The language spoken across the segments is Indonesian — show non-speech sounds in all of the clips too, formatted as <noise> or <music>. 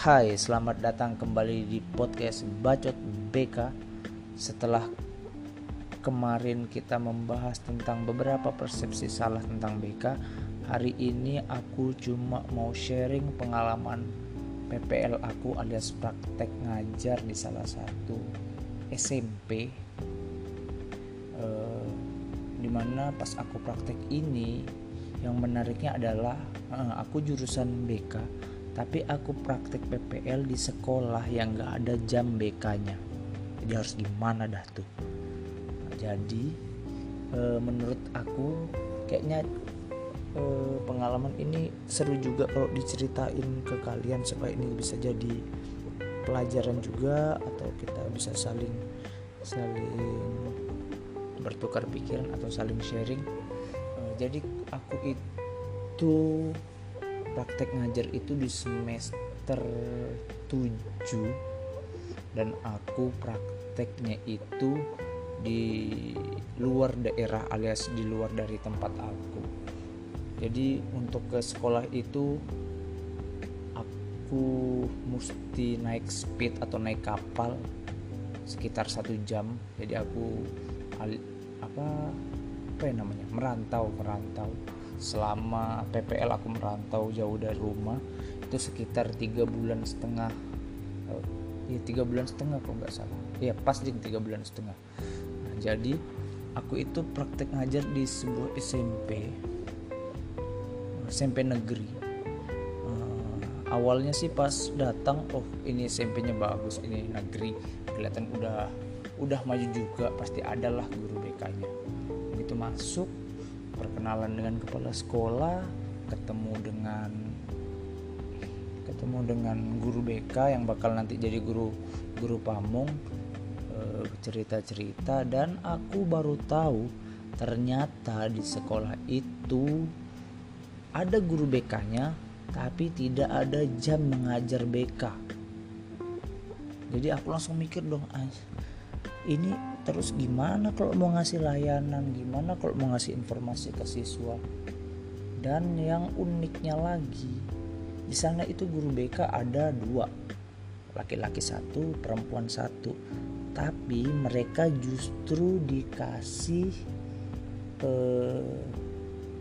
Hai, selamat datang kembali di podcast Bacot BK. Setelah kemarin kita membahas tentang beberapa persepsi salah tentang BK, hari ini aku cuma mau sharing pengalaman PPL aku alias praktek ngajar di salah satu SMP. Eh, di mana pas aku praktek ini, yang menariknya adalah eh, aku jurusan BK tapi aku praktek PPL di sekolah yang gak ada jam BK-nya jadi harus gimana dah tuh. Jadi e, menurut aku kayaknya e, pengalaman ini seru juga kalau diceritain ke kalian supaya ini bisa jadi pelajaran juga atau kita bisa saling saling bertukar pikiran atau saling sharing. E, jadi aku itu praktek ngajar itu di semester 7 dan aku prakteknya itu di luar daerah alias di luar dari tempat aku. Jadi untuk ke sekolah itu aku mesti naik speed atau naik kapal sekitar satu jam. Jadi aku apa apa ya namanya merantau merantau selama PPL aku merantau jauh dari rumah itu sekitar tiga bulan setengah. Ya tiga bulan setengah kalau nggak salah. Ya pas di tiga bulan setengah. Nah, jadi aku itu praktek ngajar di sebuah SMP SMP negeri. Uh, awalnya sih pas datang oh ini SMP-nya bagus ini negeri. Kelihatan udah udah maju juga pasti adalah guru BK-nya begitu masuk perkenalan dengan kepala sekolah ketemu dengan ketemu dengan guru BK yang bakal nanti jadi guru guru pamung eh, cerita-cerita dan aku baru tahu ternyata di sekolah itu ada guru BK-nya tapi tidak ada jam mengajar BK jadi aku langsung mikir dong ini terus gimana kalau mau ngasih layanan? Gimana kalau mau ngasih informasi ke siswa? Dan yang uniknya lagi di sana itu guru BK ada dua. Laki-laki satu perempuan satu. Tapi mereka justru dikasih eh,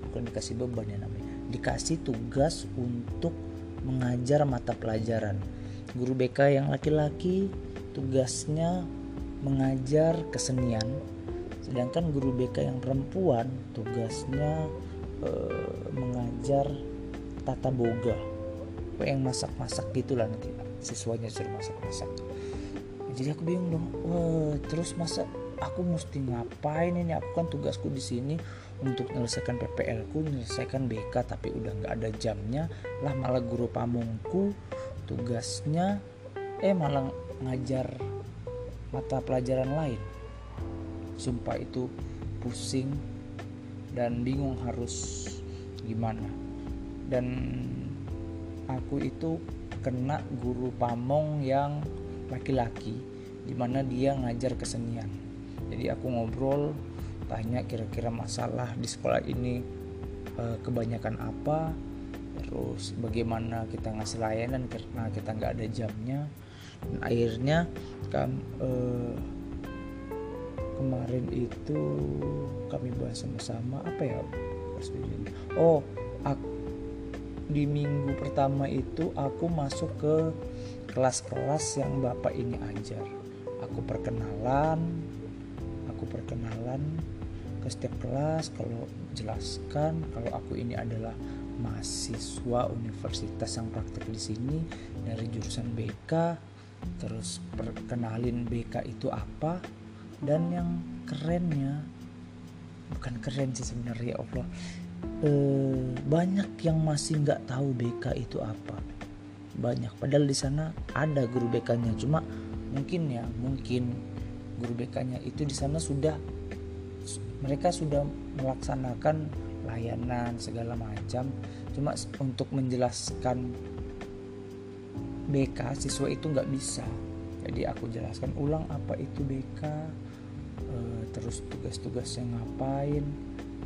bukan dikasih beban ya namanya. Dikasih tugas untuk mengajar mata pelajaran. Guru BK yang laki-laki tugasnya mengajar kesenian sedangkan guru BK yang perempuan tugasnya e, mengajar tata boga. Yang masak-masak gitulah nanti siswanya suruh masak-masak. Jadi aku bingung dong wah terus masa aku mesti ngapain ini? Aku kan tugasku di sini untuk menyelesaikan PPL ku menyelesaikan BK tapi udah nggak ada jamnya. Lah malah guru pamungku tugasnya eh malah ngajar mata pelajaran lain. Sumpah itu pusing dan bingung harus gimana. Dan aku itu kena guru pamong yang laki-laki di mana dia ngajar kesenian. Jadi aku ngobrol tanya kira-kira masalah di sekolah ini eh, kebanyakan apa terus bagaimana kita ngasih layanan karena kita nggak ada jamnya dan akhirnya kan eh, kemarin itu kami bahas sama-sama apa ya oh aku, di minggu pertama itu aku masuk ke kelas-kelas yang bapak ini ajar. Aku perkenalan aku perkenalan ke setiap kelas kalau jelaskan kalau aku ini adalah mahasiswa universitas yang praktek di sini dari jurusan BK terus perkenalin BK itu apa? Dan yang kerennya bukan keren sih sebenarnya ya Allah. E, banyak yang masih nggak tahu BK itu apa. Banyak. Padahal di sana ada guru BK-nya cuma mungkin ya mungkin guru BK-nya itu di sana sudah mereka sudah melaksanakan layanan segala macam. Cuma untuk menjelaskan BK siswa itu nggak bisa. Jadi aku jelaskan ulang apa itu BK eh, terus tugas-tugasnya ngapain?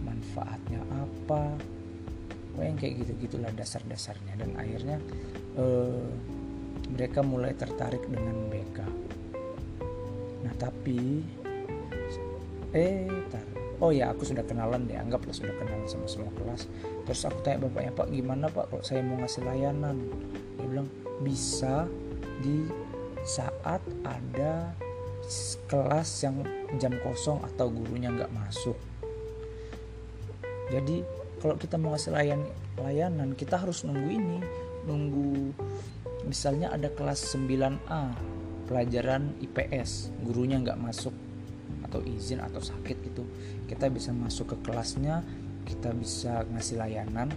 Manfaatnya apa? Oh yang kayak gitu gitulah dasar-dasarnya. Dan akhirnya e, mereka mulai tertarik dengan BK nah tapi eh tar. Oh ya aku sudah kenalan deh. Anggaplah sudah kenalan sama semua kelas. Terus aku tanya bapaknya pak gimana pak kalau saya mau ngasih layanan? Dia bilang bisa di saat ada kelas yang jam kosong atau gurunya nggak masuk. Jadi kalau kita mau ngasih layan layanan kita harus nunggu ini. Nunggu misalnya ada kelas 9A pelajaran IPS gurunya nggak masuk atau izin atau sakit gitu. Kita bisa masuk ke kelasnya kita bisa ngasih layanan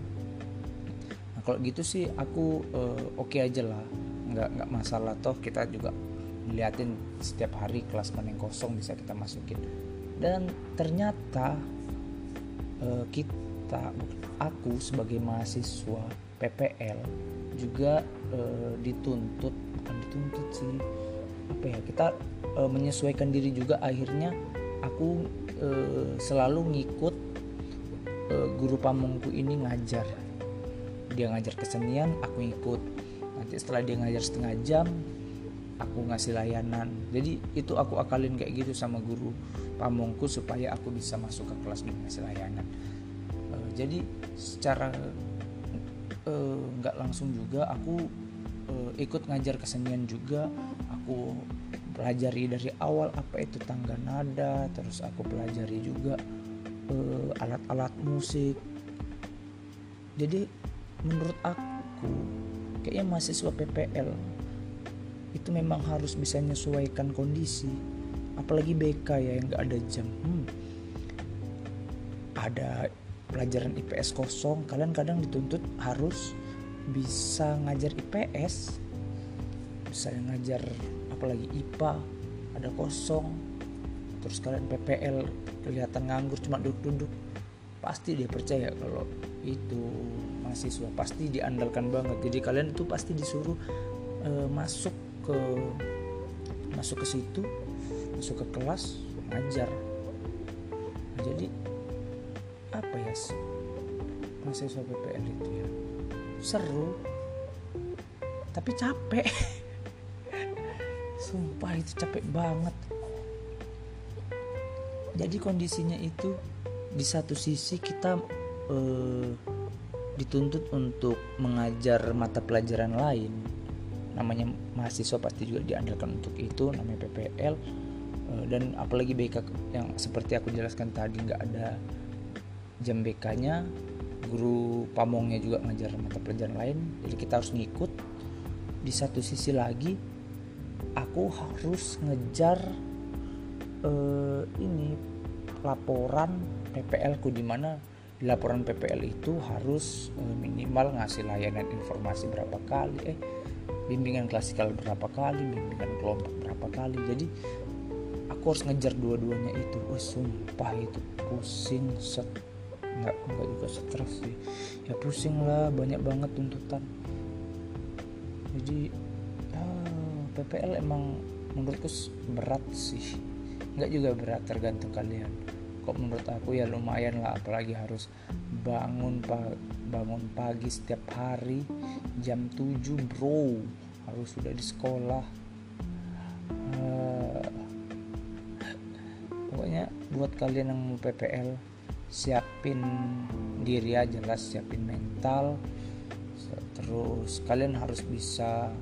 kalau gitu sih aku uh, oke okay aja lah. Nggak nggak masalah toh. Kita juga liatin setiap hari kelas mana yang kosong bisa kita masukin. Dan ternyata uh, kita aku sebagai mahasiswa PPL juga uh, dituntut bukan dituntut sih apa ya kita e, menyesuaikan diri juga. Akhirnya aku selalu ngikut guru pamongku ini ngajar dia ngajar kesenian aku ikut. Nanti setelah dia ngajar setengah jam aku ngasih layanan. Jadi itu aku akalin kayak gitu sama guru pamongku supaya aku bisa masuk ke kelas dan ngasih layanan. E, jadi secara nggak e, langsung juga aku e, ikut ngajar kesenian juga. Aku pelajari dari awal apa itu tangga nada terus aku pelajari juga alat-alat musik. Jadi menurut aku kayaknya mahasiswa PPL itu memang harus bisa menyesuaikan kondisi apalagi BK ya yang gak ada jam. Hmm, ada pelajaran IPS kosong kalian kadang dituntut harus bisa ngajar IPS bisa ngajar apalagi IPA ada kosong. Terus kalian PPL kelihatan nganggur cuma duduk-duduk pasti dia percaya kalau itu mahasiswa pasti diandalkan banget. Jadi kalian itu pasti disuruh e, masuk ke masuk ke situ masuk ke kelas ngajar. Jadi apa ya mahasiswa PPL itu ya? Seru tapi capek. <laughs> Sumpah itu capek banget. Jadi kondisinya itu di satu sisi kita eh, dituntut untuk mengajar mata pelajaran lain. Namanya mahasiswa pasti juga diandalkan untuk itu namanya PPL eh, dan apalagi BK yang seperti aku jelaskan tadi nggak ada jam BK-nya guru pamongnya juga ngajar mata pelajaran lain. Jadi kita harus ngikut. Di satu sisi lagi aku harus ngejar uh, ini laporan PPL ku di mana laporan PPL itu harus uh, minimal ngasih layanan informasi berapa kali eh bimbingan klasikal berapa kali bimbingan kelompok berapa kali. Jadi aku harus ngejar dua-duanya itu. Wah sumpah itu pusing set nggak nggak juga stres sih. Ya pusing lah banyak banget tuntutan. Jadi PPL emang menurutku berat sih. Nggak juga berat tergantung kalian kok menurut aku ya lumayan lah apalagi harus bangun pa bangun pagi setiap hari jam 7 bro. Harus sudah di sekolah. Uh, pokoknya buat kalian yang mau PPL siapin diri aja lah siapin mental. Terus kalian harus bisa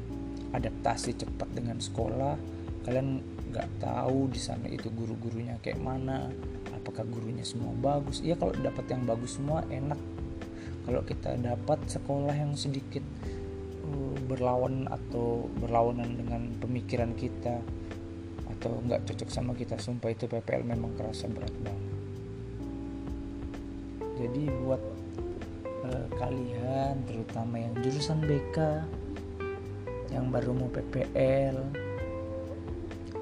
adaptasi cepat dengan sekolah. Kalian nggak tahu di sana itu guru-gurunya kayak mana apakah gurunya semua bagus. Ya kalau dapat yang bagus semua enak. Kalau kita dapat sekolah yang sedikit uh, berlawan atau berlawanan dengan pemikiran kita atau nggak cocok sama kita sumpah itu PPL memang kerasa berat banget. Jadi buat uh, kalian terutama yang jurusan BK yang baru mau PPL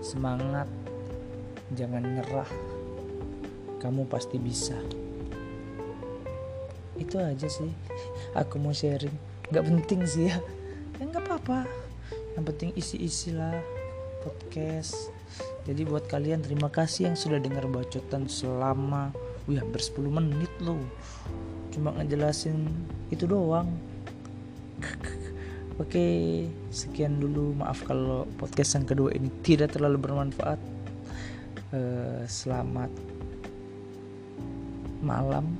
semangat. Jangan nyerah kamu pasti bisa. Itu aja sih. Aku mau sharing. Nggak penting sih ya. Ya nggak apa-apa. Yang penting isi-isi lah. Podcast. Jadi buat kalian terima kasih yang sudah dengar bacotan selama wih hampir 10 menit loh. Cuma ngejelasin itu doang. <laughs> Oke sekian dulu. Maaf kalau podcast yang kedua ini tidak terlalu bermanfaat. Uh, selamat malam